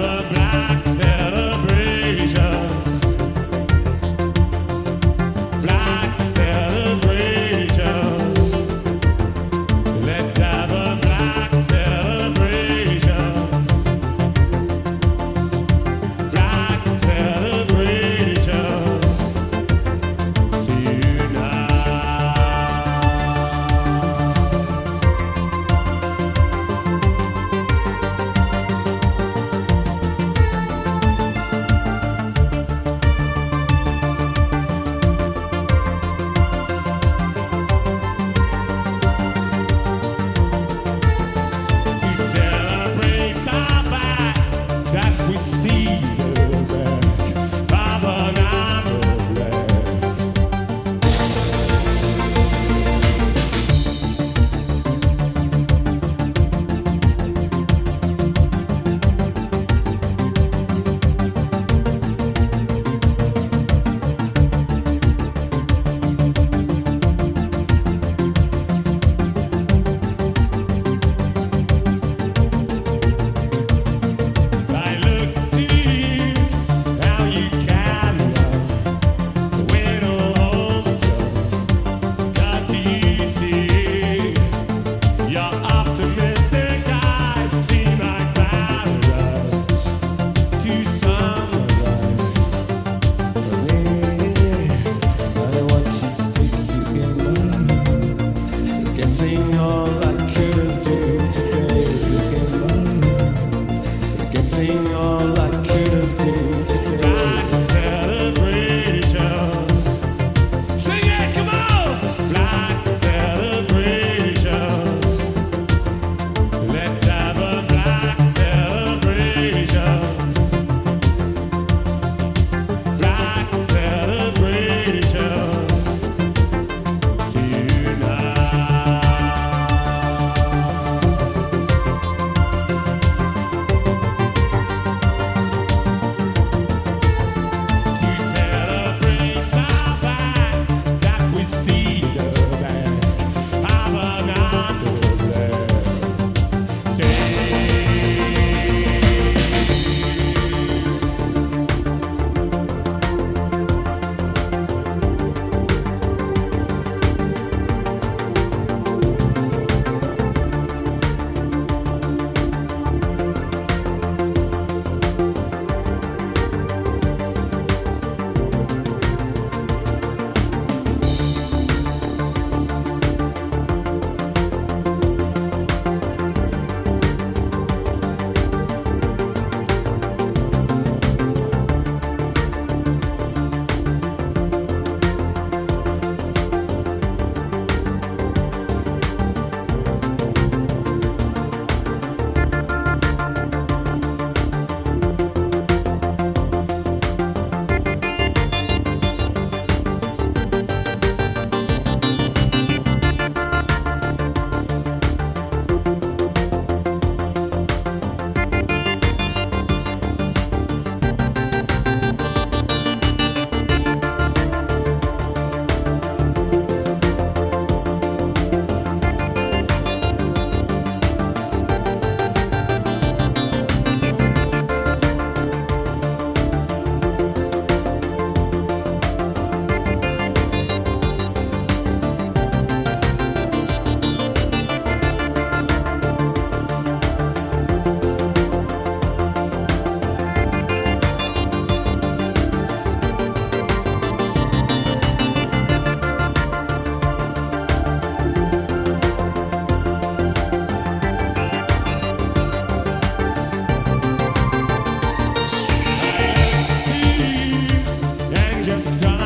never blind. Senhor. just stop.